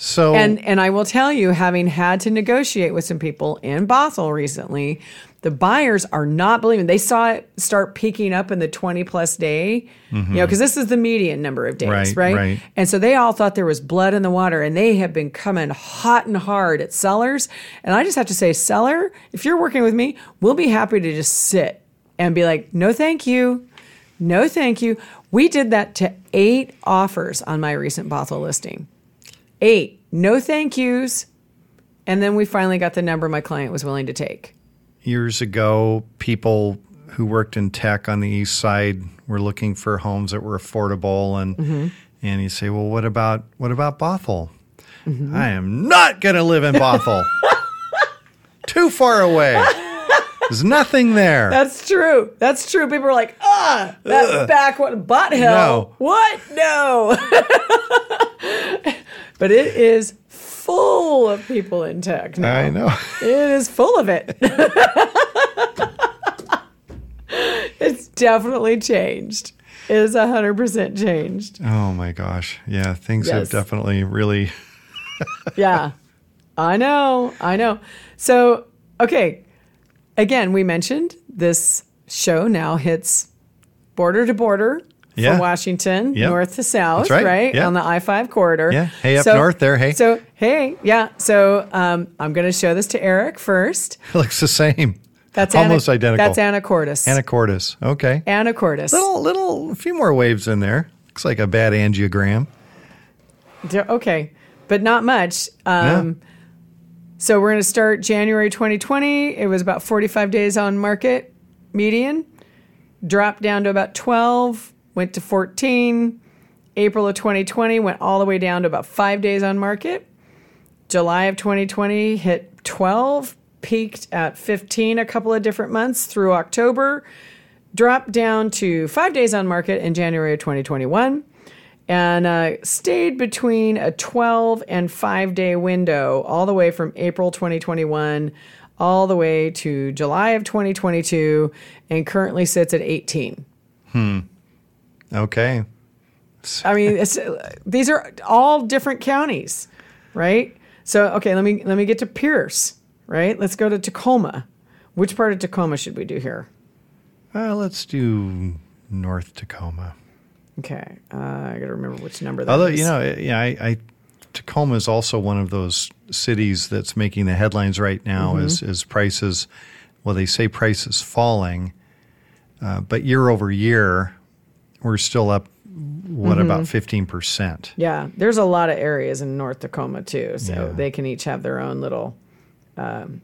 S3: So
S2: And and I will tell you, having had to negotiate with some people in Bothell recently, the buyers are not believing. They saw it start peaking up in the 20 plus day, you know, mm-hmm. because this is the median number of days,
S3: Right,
S2: right?
S3: right.
S2: And so they all thought there was blood in the water, and they have been coming hot and hard at sellers. And I just have to say, seller, if you're working with me, we'll be happy to just sit and be like, no, thank you. No, thank you. We did that to eight offers on my recent Bothell listing eight no thank yous and then we finally got the number my client was willing to take
S3: years ago, people who worked in tech on the east side were looking for homes that were affordable, and
S2: Mm-hmm.
S3: and you say, well, what about what about Bothell?
S2: Mm-hmm.
S3: I am not going to live in Bothell. Too far away. There's nothing there.
S2: that's true that's true people are like ah that back what butt
S3: No.
S2: what no but it is full of people in tech now.
S3: I know.
S2: it is full of it it's definitely changed it is 100% changed
S3: Oh my gosh. Yeah, things
S2: Yes.
S3: have definitely really.
S2: yeah. I know. I know. So, okay. Again, we mentioned this show now hits border to border
S3: Yeah.
S2: from Washington,
S3: Yep.
S2: north to south,
S3: That's right. Yeah.
S2: On the I 5 corridor.
S3: Yeah. Hey, up north there, hey.
S2: So, hey, yeah. So, um, I'm going to show this to Eric first.
S3: looks the same.
S2: That's
S3: almost
S2: Ana-
S3: identical.
S2: That's Anacortes.
S3: Anacortes. Okay.
S2: Anacortes.
S3: Little, little, a few more waves in there. Looks like a bad angiogram.
S2: Okay, but not much. Um, So we're going to start January 2020. It was about 45 days on market median, dropped down to about 12, went to 14. April of 2020 went all the way down to about five days on market. July of 2020 hit 12, peaked at 15 a couple of different months through October, dropped down to five days on market in January of 2021, and uh, stayed between a 12 and five day window all the way from April 2021 all the way to July of 2022, and currently sits at 18. Hmm.
S3: Okay.
S2: I mean, it's, these are all different counties, right? So, okay, let me let me get to Pierce, right? Let's go to Tacoma. Which part of Tacoma should we do here?
S3: Uh, let's do North Tacoma.
S2: Okay, uh, I got to remember which number that
S3: Although
S2: is.
S3: you know, yeah, I, I Tacoma is also one of those cities that's making the headlines right now
S2: Mm-hmm.
S3: as as prices. Well, they say prices falling, uh, but year over year, we're still up. What
S2: Mm-hmm.
S3: about fifteen percent?
S2: Yeah, there's a lot of areas in North Tacoma too, so
S3: Yeah.
S2: they can each have their own little. Um,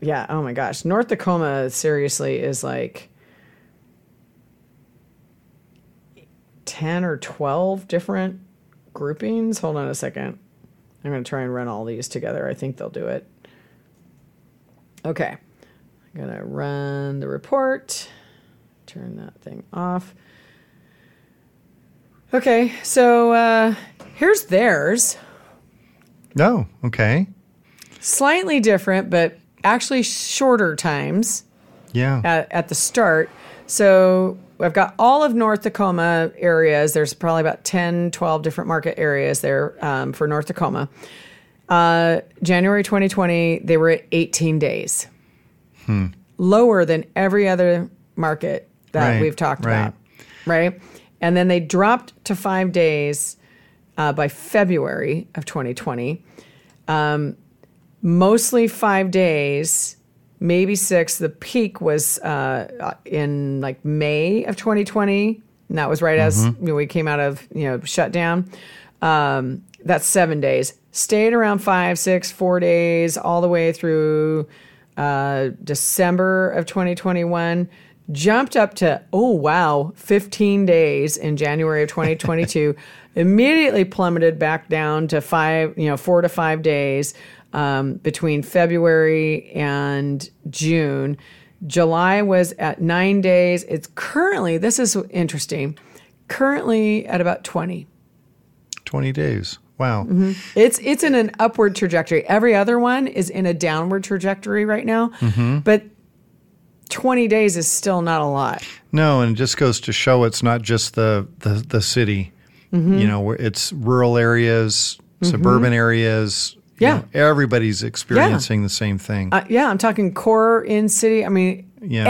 S2: yeah. Oh my gosh, North Tacoma seriously is like ten or twelve different groupings. Hold on a second. I'm going to try and run all these together. I think they'll do it. Okay. I'm going to run the report. Turn that thing off. Okay, so uh, here's theirs.
S3: No, okay,
S2: Slightly different, but actually shorter times
S3: yeah,
S2: at, at the start. So I've got all of North Tacoma areas. There's probably about 10, 12 different market areas there um, for North Tacoma. Uh, January 2020, they were at 18 days, lower than every other market that
S3: Right,
S2: we've talked
S3: right.
S2: about, right? And then they dropped to five days uh, by February of 2020. Um, mostly five days, maybe six. The peak was uh, in like May of 2020, and that was right as you know, we came out of you know shutdown. Um, that's seven days. Stayed around five, six, four days, all the way through uh, December of 2021. Jumped up to oh wow, 15 days in January of 2022. immediately plummeted back down to five, you know, four to five days um, between February and June. July was at nine days. It's currently, this is interesting, currently at about 20.
S3: twenty days. Wow.
S2: Mm-hmm. It's it's in an upward trajectory. Every other one is in a downward trajectory right now. But 20 days is still not a lot.
S3: No, and it just goes to show it's not just the the, the city.
S2: Mm-hmm.
S3: You know, it's rural areas, suburban areas. You
S2: Yeah.
S3: know, everybody's experiencing the same thing.
S2: Uh, yeah, I'm talking core in city. I mean,
S3: Yeah.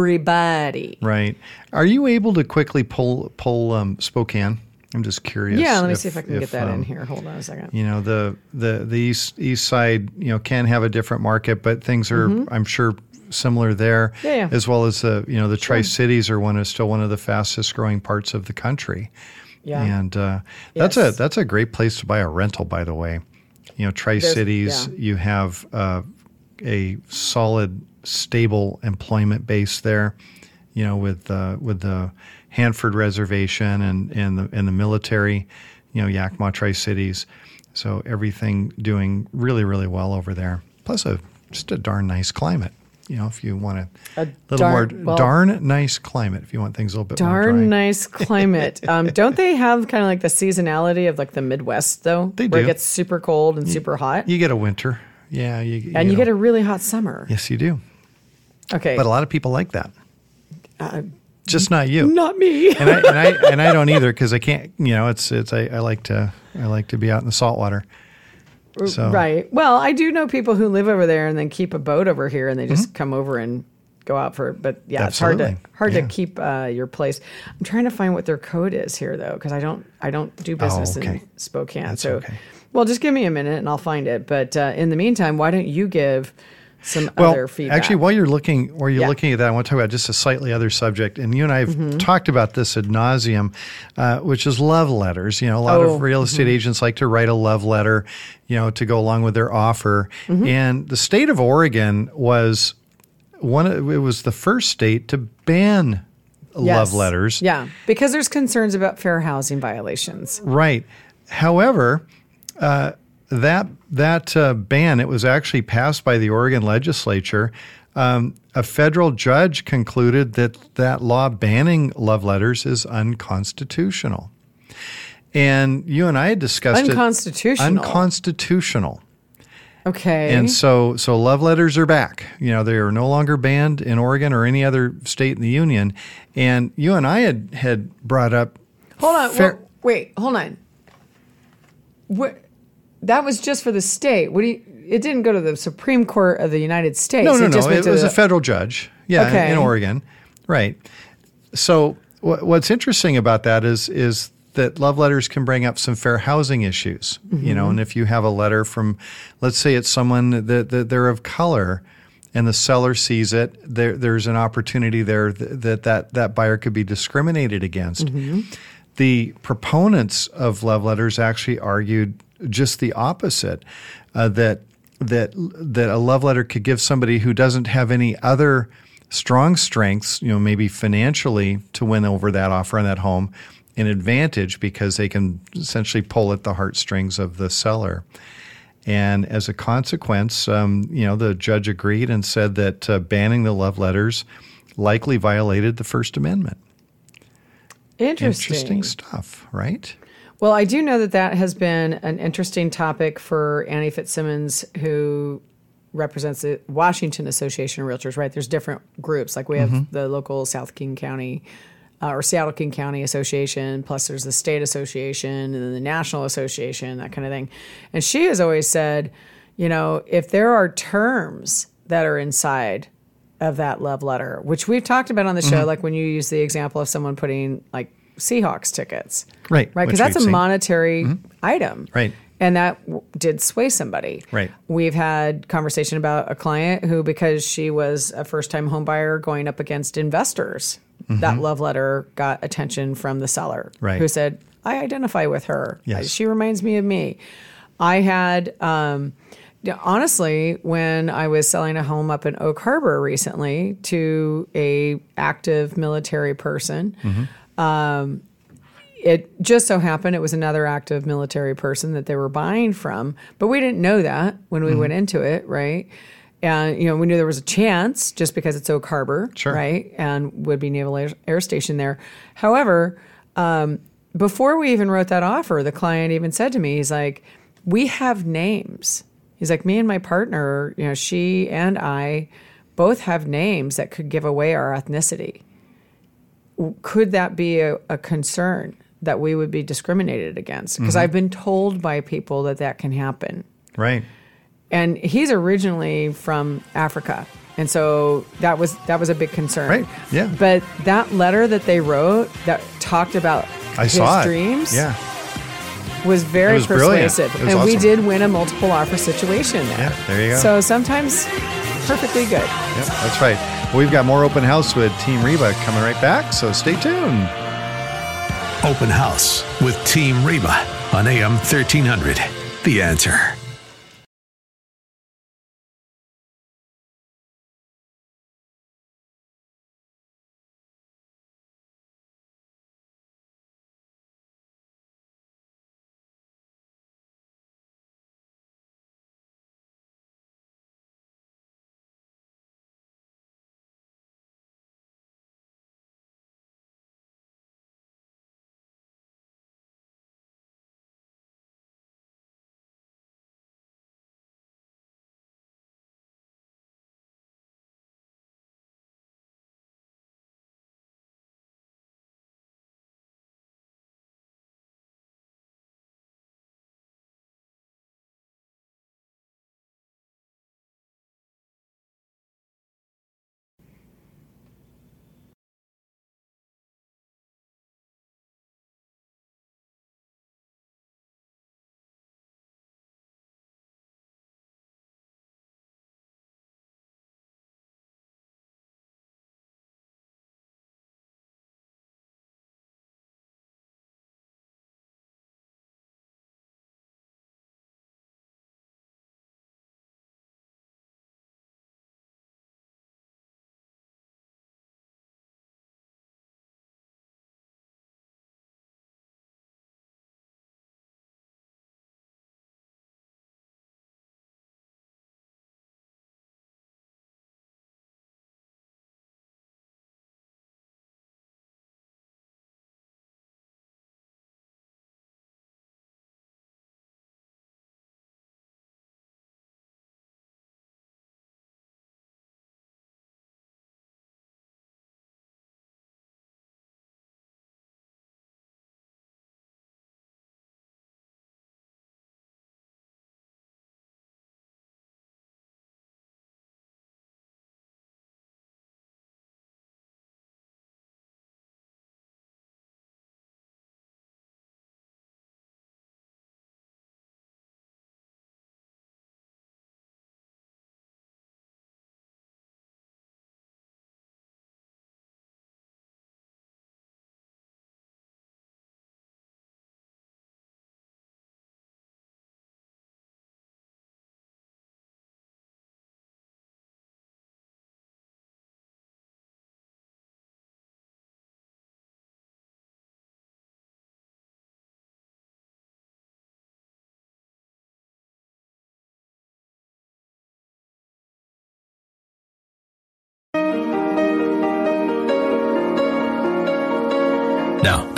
S2: everybody.
S3: right. Are you able to quickly pull pull um, Spokane? I'm just curious.
S2: Yeah, let me
S3: if-
S2: see if I can get that in
S3: um,
S2: here. Hold on a second.
S3: You know, the the the east east side, you know, can have a different market, but things are, I'm sure, similar there.
S2: Mm-hmm. Yeah, yeah.
S3: As well as the you know the Tri Cities are one is still one of the fastest growing parts of the country.
S2: Yeah.
S3: And uh, that's a that's a great place to buy a rental, by the way. You know, Tri Cities,
S2: yeah.
S3: you have uh, a solid, stable employment base there. You know, with uh, with the Hanford Reservation and and the and the military. You know, Yakima Tri Cities. So everything doing really really well over there. Plus a just a darn nice climate. You know, if you want a,
S2: A
S3: little
S2: darn-
S3: more
S2: well-
S3: darn nice climate, if you want things a little bit more.
S2: Darn nice climate. Um, don't they have kind of like the seasonality of like the Midwest though?
S3: They
S2: Where
S3: do.
S2: it gets super cold and super hot.
S3: You get a winter. Yeah, you,
S2: and you
S3: know.
S2: get a really hot summer.
S3: Yes, you do.
S2: Okay.
S3: But a lot of people like that.
S2: Uh,
S3: Just not you.
S2: not me.
S3: And I and I and I don't either because I can't. You know, it's it's I, I like to I like to be out in the salt water. So
S2: Right. Well, I do know people who live over there and then keep a boat over here and they just come over and go out for it. but yeah, it's hard to
S3: Mm-hmm.
S2: Hard
S3: Yeah.
S2: to keep uh, your place. I'm trying to find what their code is here though cuz I don't I don't do business
S3: Oh, okay.
S2: in Spokane.
S3: That's
S2: so
S3: okay.
S2: well, just give me a minute and I'll find it. But uh, in the meantime, why don't you give some
S3: Well,
S2: other feedback?
S3: actually, while you're looking, while you're
S2: Yeah.
S3: looking at that, I want to talk about just a slightly other subject. And you and I have
S2: Mm-hmm.
S3: talked about this ad nauseum, uh, which is love letters. You know, a lot
S2: Oh,
S3: of real estate agents like to write a love letter, you know, to go along with their offer.
S2: Mm-hmm.
S3: And the state of Oregon was one. It was the first state to ban love letters.
S2: Yeah, because there's concerns about fair housing violations.
S3: Right. However, uh, that that uh, ban it was actually passed by the Oregon legislature. Um, a federal judge concluded that that law banning love letters is unconstitutional. And you and I had discussed
S2: Unconstitutional.
S3: it. Unconstitutional.
S2: Okay.
S3: And so, so love letters are back. You know, they are no longer banned in Oregon or any other state in the union. And you and I had had brought up.
S2: hold on.
S3: fair-
S2: wha- wait, hold on. What that was just for the state. What do you? It didn't go to the Supreme Court of the United States.
S3: No, no,
S2: it just
S3: no. It was
S2: the-
S3: a federal judge. Yeah,
S2: Okay.
S3: in Oregon. Right. So wh- what's interesting about that is is that love letters can bring up some fair housing issues. You know, mm-hmm. and if you have a letter from, let's say it's someone that, that they're of color. And the seller sees it. There, there's an opportunity there th- that, that that buyer could be discriminated against. Mm-hmm. The proponents of love letters actually argued just the opposite uh, that that that a love letter could give somebody who doesn't have any other strong strengths, you know, maybe financially to win over that offer on that home, an advantage because they can essentially pull at the heartstrings of the seller. And as a consequence, um, you know, the judge agreed and said that uh, banning the love letters likely violated the First Amendment.
S2: interesting.
S3: Interesting stuff, right?
S2: Well, I do know that that has been an interesting topic for Annie Fitzsimmons, who represents the Washington Association of Realtors, right? There's different groups. Like we have the local South King County uh, or Seattle King County Association, plus there's the state association and then the national association, that kind of thing. And she has always said, you know, if there are terms that are inside of that love letter, which we've talked about on the show, like when you use the example of someone putting like Seahawks tickets.
S3: Right,
S2: Right. Because that's a
S3: seen.
S2: monetary item.
S3: Right.
S2: And that w- did sway somebody.
S3: Right.
S2: We've had conversation about a client who, because she was a first time home buyer going up against investors, that love letter got attention from the seller
S3: Mm-hmm. Right.
S2: who said, I identify with her.
S3: Yes.
S2: She reminds me of me. I had, um, honestly, when I was selling a home up in Oak Harbor recently to a active military person, um, it just so happened it was another active military person that they were buying from, but we didn't know that when we went into it, right? And you know, we knew there was a chance just because it's Oak Harbor,
S3: Sure.
S2: right, and Whidbey Naval Air, Air Station there. However, um, before we even wrote that offer, the client even said to me, he's like, "We have names." He's like, "Me and my partner, you know, she and I both have names that could give away our ethnicity." Could that be a, a concern that we would be discriminated against? Because mm-hmm. I've been told by people that that can happen.
S3: Right.
S2: And he's originally from Africa. And so that was that was a big concern.
S3: Right, yeah.
S2: But that letter that they wrote that talked about
S3: I
S2: his
S3: saw it.
S2: dreams
S3: Yeah.
S2: was very
S3: was
S2: persuasive. And we did win a multiple offer situation there.
S3: Yeah, there you go.
S2: So sometimes perfectly good.
S3: Yep, that's right. Well, we've got more open house with Team Reba coming right back, so stay tuned.
S1: Open House with Team Reba on AM 1300. The answer.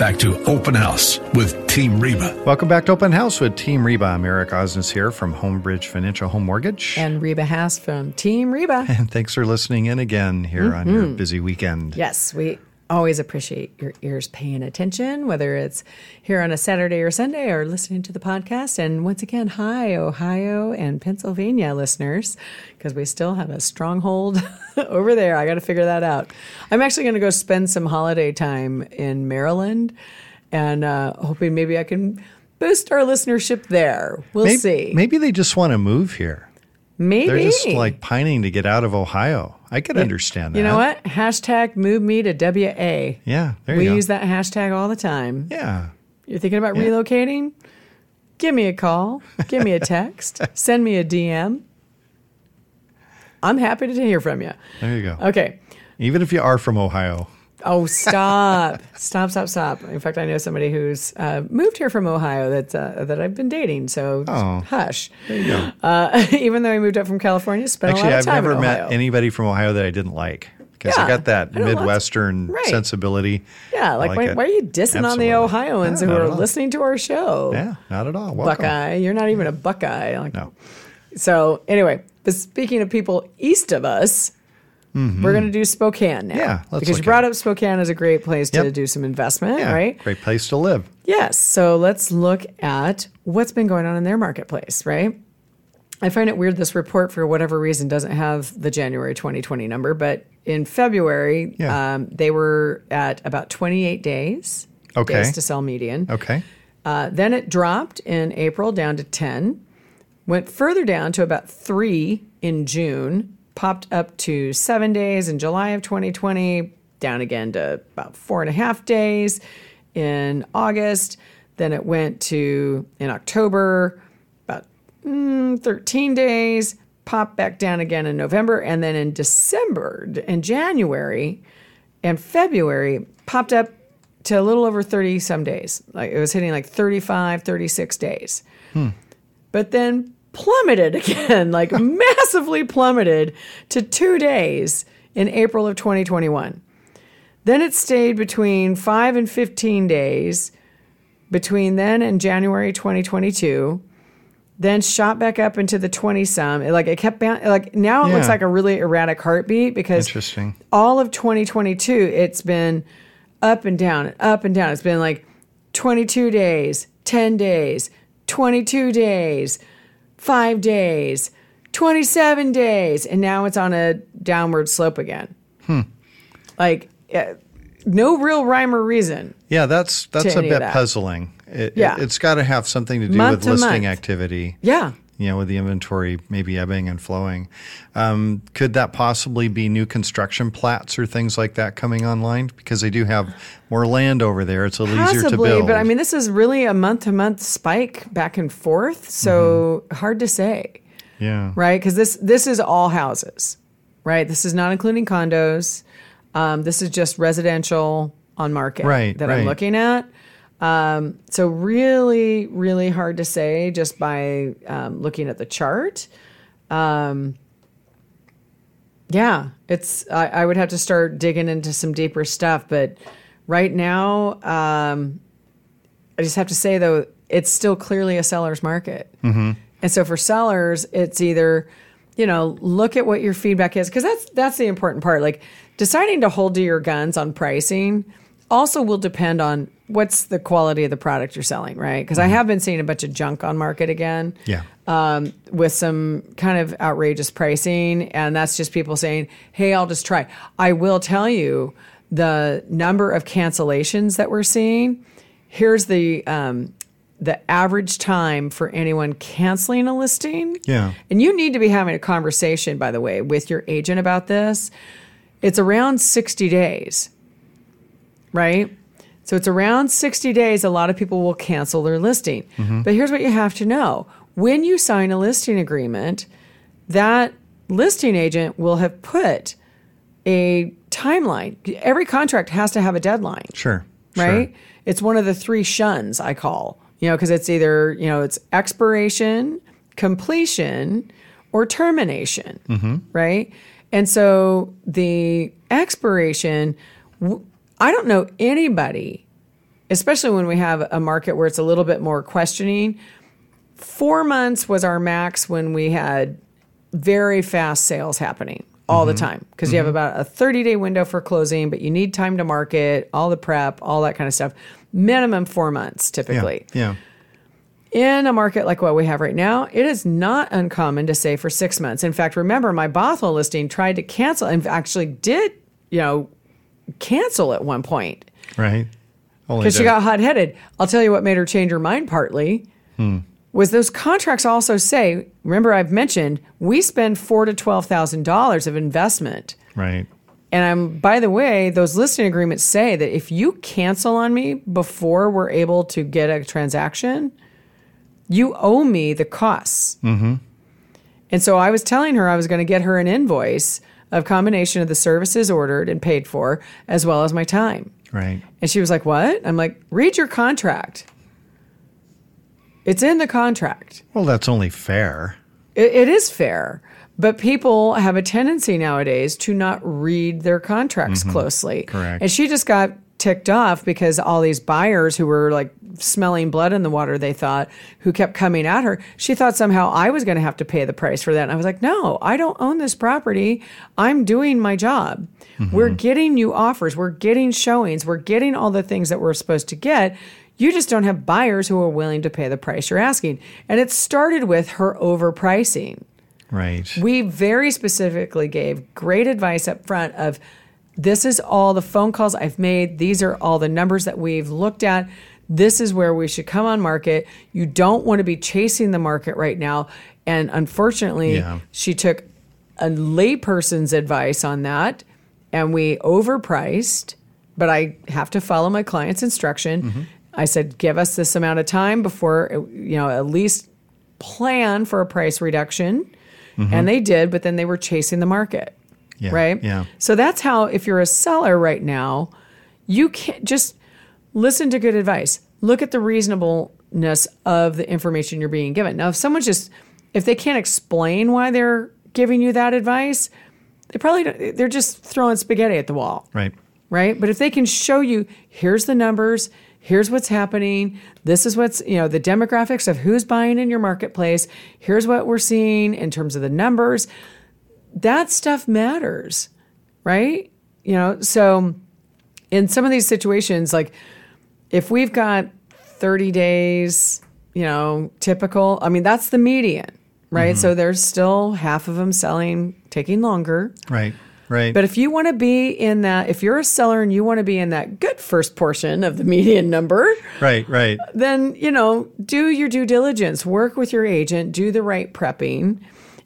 S1: Back to Open House with Team Reba.
S3: Welcome back to Open House with Team Reba. I'm Eric Osnes here from Homebridge Financial Home Mortgage.
S2: And Reba Haas from Team Reba.
S3: And thanks for listening in again here mm-hmm. on your mm-hmm. busy weekend.
S2: Yes, we always appreciate your ears paying attention, whether it's here on a Saturday or Sunday or listening to the podcast. And once again, hi, Ohio and Pennsylvania listeners, because we still have a stronghold over there. I got to figure that out. I'm actually going to go spend some holiday time in Maryland and uh, hoping maybe I can boost our listenership there. We'll
S3: maybe,
S2: see.
S3: Maybe they just want to move here.
S2: Maybe.
S3: They're just like pining to get out of Ohio. I could understand that.
S2: You know what? Hashtag move me to WA.
S3: Yeah, there
S2: we
S3: you
S2: go. use that hashtag all the time.
S3: Yeah.
S2: You're thinking about yeah. relocating? Give me a call. Give me a text. send me a DM. I'm happy to hear from you.
S3: There you go.
S2: Okay.
S3: Even if you are from Ohio.
S2: Oh, stop. stop, stop, stop. In fact, I know somebody who's uh, moved here from Ohio that, uh, that I've been dating. So
S3: oh,
S2: hush.
S3: There you go.
S2: Uh, even though I moved up from California, spent
S3: Actually,
S2: a lot
S3: of
S2: time
S3: I've never met anybody from Ohio that I didn't like. Because yeah, I got that Midwestern right. sensibility.
S2: Yeah, like, like why, why, are you dissing Absolutely. on the Ohioans who are listening to our show?
S3: Yeah, not at all.
S2: Welcome. Buckeye. You're not even a Buckeye.
S3: Like, no.
S2: So, anyway, but speaking of people east of us, Mm-hmm. We're going to do Spokane now.
S3: Yeah,
S2: because you brought up Spokane as a great place to yep. do some investment,
S3: yeah,
S2: right?
S3: Great place to live.
S2: Yes. So let's look at what's been going on in their marketplace, right? I find it weird this report, for whatever reason, doesn't have the January 2020 number, but in February, yeah. um, they were at about 28 days,
S3: okay.
S2: days to sell median.
S3: Okay.
S2: Uh, then it dropped in April down to 10, went further down to about three in June, popped up to seven days in July of 2020, down again to about four and a half days in August. Then it went to in October, about mm, 13 days, popped back down again in November. And then in December and January and February, popped up to a little over 30 some days. Like it was hitting like 35, 36 days.
S3: Hmm.
S2: But then plummeted again, like massively plummeted to two days in April of 2021. Then it stayed between five and 15 days between then and January 2022. Then shot back up into the 20 some. Like it kept, like now it yeah. looks like a really erratic heartbeat because
S3: Interesting.
S2: all of 2022, it's been up and down, up and down. It's been like 22 days, 10 days, 22 days, five days, 27 days, and now it's on a downward slope again.
S3: Hmm.
S2: Like, uh, no real rhyme or reason.
S3: Yeah, that's that's a bit puzzling. It, yeah. it, has got to have something to do month with to listing month. activity.
S2: Yeah
S3: you know, with the inventory maybe ebbing and flowing. Um, could that possibly be new construction plats or things like that coming online? Because they do have more land over there. It's a little
S2: Possibly,
S3: easier to build.
S2: But I mean, this is really a month to month spike back and forth. So mm-hmm. hard to say.
S3: Yeah.
S2: Right? Because this, this is all houses, right? This is not including condos. Um, this is just residential on market
S3: right,
S2: that
S3: right.
S2: I'm looking at. Um, so really, really hard to say just by um, looking at the chart. Um, yeah, it's. I, I, would have to start digging into some deeper stuff, but right now, um, I just have to say though, it's still clearly a seller's market.
S3: Mm-hmm.
S2: And so for sellers, it's either you know look at what your feedback is because that's that's the important part. Like deciding to hold to your guns on pricing also will depend on what's the quality of the product you're selling, right? Because mm-hmm. I have been seeing a bunch of junk on market again.
S3: Yeah.
S2: Um, with some kind of outrageous pricing, and that's just people saying, "Hey, I'll just try." I will tell you the number of cancellations that we're seeing. Here's the um, the average time for anyone canceling a listing.
S3: Yeah.
S2: And you need to be having a conversation, by the way, with your agent about this. It's around 60 days, right? So it's around 60 days, a lot of people will cancel their listing.
S3: Mm-hmm.
S2: But here's what you have to know when you sign a listing agreement, that listing agent will have put a timeline. Every contract has to have a deadline.
S3: Sure.
S2: Right?
S3: Sure.
S2: It's one of the three shuns I call, you know, because it's either, you know, it's expiration, completion, or termination.
S3: Mm-hmm.
S2: Right? And so the expiration, I don't know anybody especially when we have a market where it's a little bit more questioning. Four months was our max when we had very fast sales happening all the mm-hmm. time because you have mm-hmm. about a 30 day window for closing, but you need time to market, all the prep, all that kind of stuff. Minimum four months
S3: Yeah.
S2: typically.
S3: Yeah.
S2: In a market like what we have right now, it is not uncommon to say for six months. In fact, remember my Bothell listing tried to cancel and actually did, you know, cancel at one point
S3: Right.
S2: Because she got hot headed. I'll tell you what made her change her mind partly was those contracts also say, remember I've mentioned we spend four to twelve thousand dollars of investment.
S3: Right.
S2: And I'm by the way, those listing agreements say that if you cancel on me before we're able to get a transaction, you owe me the costs. Mm-hmm. And so I was telling her I was going to get her an invoice of combination of the services ordered and paid for, as well as my time.
S3: Right.
S2: And she was like, What? I'm like, Read your contract. It's in the contract.
S3: Well, that's only fair.
S2: It, it is fair. But people have a tendency nowadays to not read their contracts mm-hmm. closely.
S3: Correct.
S2: And she just got ticked off because all these buyers who were like smelling blood in the water, they thought, who kept coming at her, she thought somehow I was going to have to pay the price for that. And I was like, no, I don't own this property. I'm doing my job. We're mm-hmm. getting you offers, we're getting showings, we're getting all the things that we're supposed to get. You just don't have buyers who are willing to pay the price you're asking. And it started with her overpricing.
S3: Right.
S2: We very specifically gave great advice up front of this is all the phone calls I've made. These are all the numbers that we've looked at. This is where we should come on market. You don't want to be chasing the market right now. And unfortunately,
S3: Yeah.
S2: she took a layperson's advice on that and we overpriced, but I have to follow my client's instruction. Mm-hmm. I said, give us this amount of time before, you know, at least plan for a price reduction. Mm-hmm. And they did, but then they were chasing the market.
S3: Yeah,
S2: Right?
S3: yeah.
S2: So that's how, if you're a seller right now, you can't just listen to good advice. Look at the reasonableness of the information you're being given. Now, if someone's just, if they can't explain why they're giving you that advice, they probably don't, they're just throwing spaghetti at the wall
S3: Right.
S2: right? But if they can show you, here's the numbers, here's what's happening, this is what's, you know, the demographics of who's buying in your marketplace, here's what we're seeing in terms of the numbers, that stuff matters, right? You know, so in some of these situations, like if we've got 30 days, you know, typical, I mean, that's the median, right? Mm-hmm. So there's still half of them selling, taking longer.
S3: Right. Right.
S2: But if you want to be in that, if you're a seller and you want to be in that good first portion of the median number,
S3: right. Right.
S2: then, you know, do your due diligence, work with your agent, do the right prepping.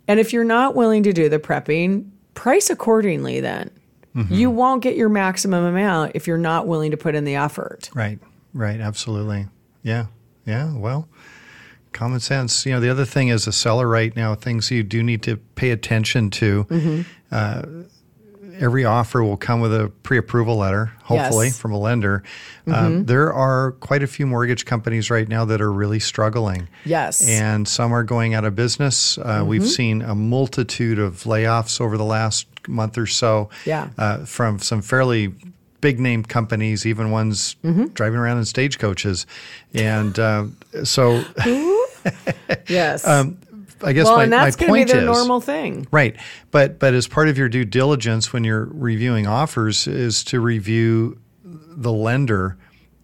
S2: And if you're not willing to do the prepping, price accordingly then. Mm-hmm. You won't get your maximum amount if you're not willing to put in the effort.
S3: Right. Right. Absolutely. Yeah. Yeah. Well, common sense. You know, the other thing is a seller right now, things you do need to pay attention to.
S2: Mm-hmm.
S3: Uh, every offer will come with a pre approval letter, hopefully,
S2: Yes. Mm-hmm.
S3: from a lender. Um, there are quite a few mortgage companies right now that are really struggling.
S2: Yes. Mm-hmm.
S3: And some are going out of business. Uh, We've seen a multitude of layoffs over the last month or so
S2: Yeah.
S3: uh, from some fairly big name companies, even ones
S2: Mm-hmm.
S3: driving around in stagecoaches. And uh, so
S2: Yes.
S3: I guess
S2: well,
S3: my,
S2: and that's going to be their
S3: is
S2: normal thing.
S3: right. But but as part of your due diligence when you're reviewing offers is to review the lender.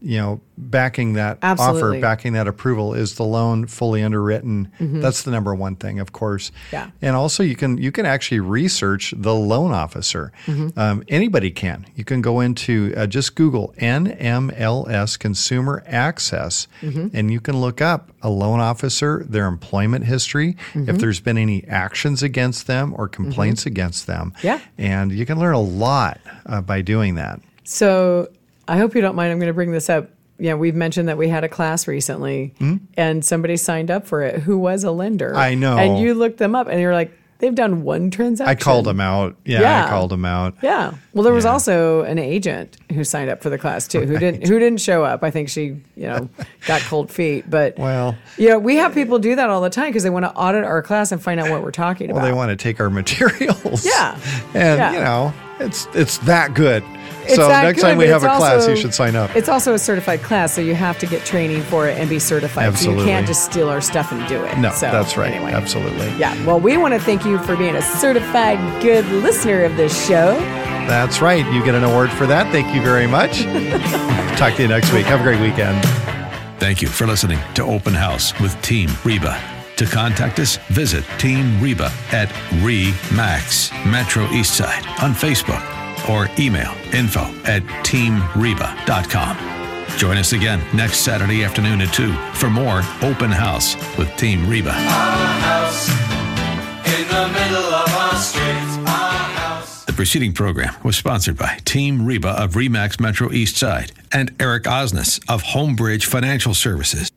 S3: You know, backing that
S2: Absolutely.
S3: offer, backing that approval is the loan fully underwritten. That's the number one thing, of course.
S2: Mm-hmm. Yeah.
S3: And also, you can you can actually research the loan officer.
S2: Mm-hmm.
S3: Um, anybody can. You can go into uh, just Google NMLS Consumer Access,
S2: Mm-hmm.
S3: and you can look up a loan officer, their employment history,
S2: Mm-hmm.
S3: if there's been any actions against them or complaints against them.
S2: Yeah.
S3: And you can learn a lot uh, by doing that.
S2: So I hope you don't mind. I'm going to bring this up. Yeah, we've mentioned that we had a class recently hmm? and somebody signed up for it who was a lender.
S3: I know.
S2: And you looked them up and you're like, they've done one transaction.
S3: I called them out. Yeah,
S2: Yeah.
S3: I called them out.
S2: Yeah. Well, there was
S3: Yeah.
S2: also an agent who signed up for the class too, who didn't who didn't show up. I think she, you know, got cold feet. But
S3: Well-
S2: you know, we have people do that all the time because they want to audit our class and find out what we're talking about.
S3: Well,
S2: about.
S3: they want to take our materials.
S2: Yeah.
S3: And,
S2: Yeah.
S3: you know, It's it's that good.
S2: It's
S3: so
S2: that
S3: next
S2: good,
S3: time we have a
S2: it's
S3: class,
S2: also-
S3: you should sign up.
S2: It's also a certified class, so you have to get training for it and be certified. So
S3: Absolutely.
S2: you can't just steal our stuff and do it.
S3: No,
S2: So,
S3: that's right.
S2: Anyway.
S3: Absolutely.
S2: Yeah. Well, we want to thank you for being a certified good listener of this show.
S3: That's right. You get an award for that. Thank you very much. Talk to you next week. Have a great weekend.
S1: Thank you for listening to Open House with Team Reba. To contact us, visit Team Reba at REMAX Metro Eastside on Facebook or email info at teamreba.com. Join us again next Saturday afternoon at 2 for more Open House with Team Reba.
S4: house in the middle of our street.
S1: The preceding program was sponsored by Team Reba of REMAX Metro East Side and Eric Osnes of Homebridge Financial Services.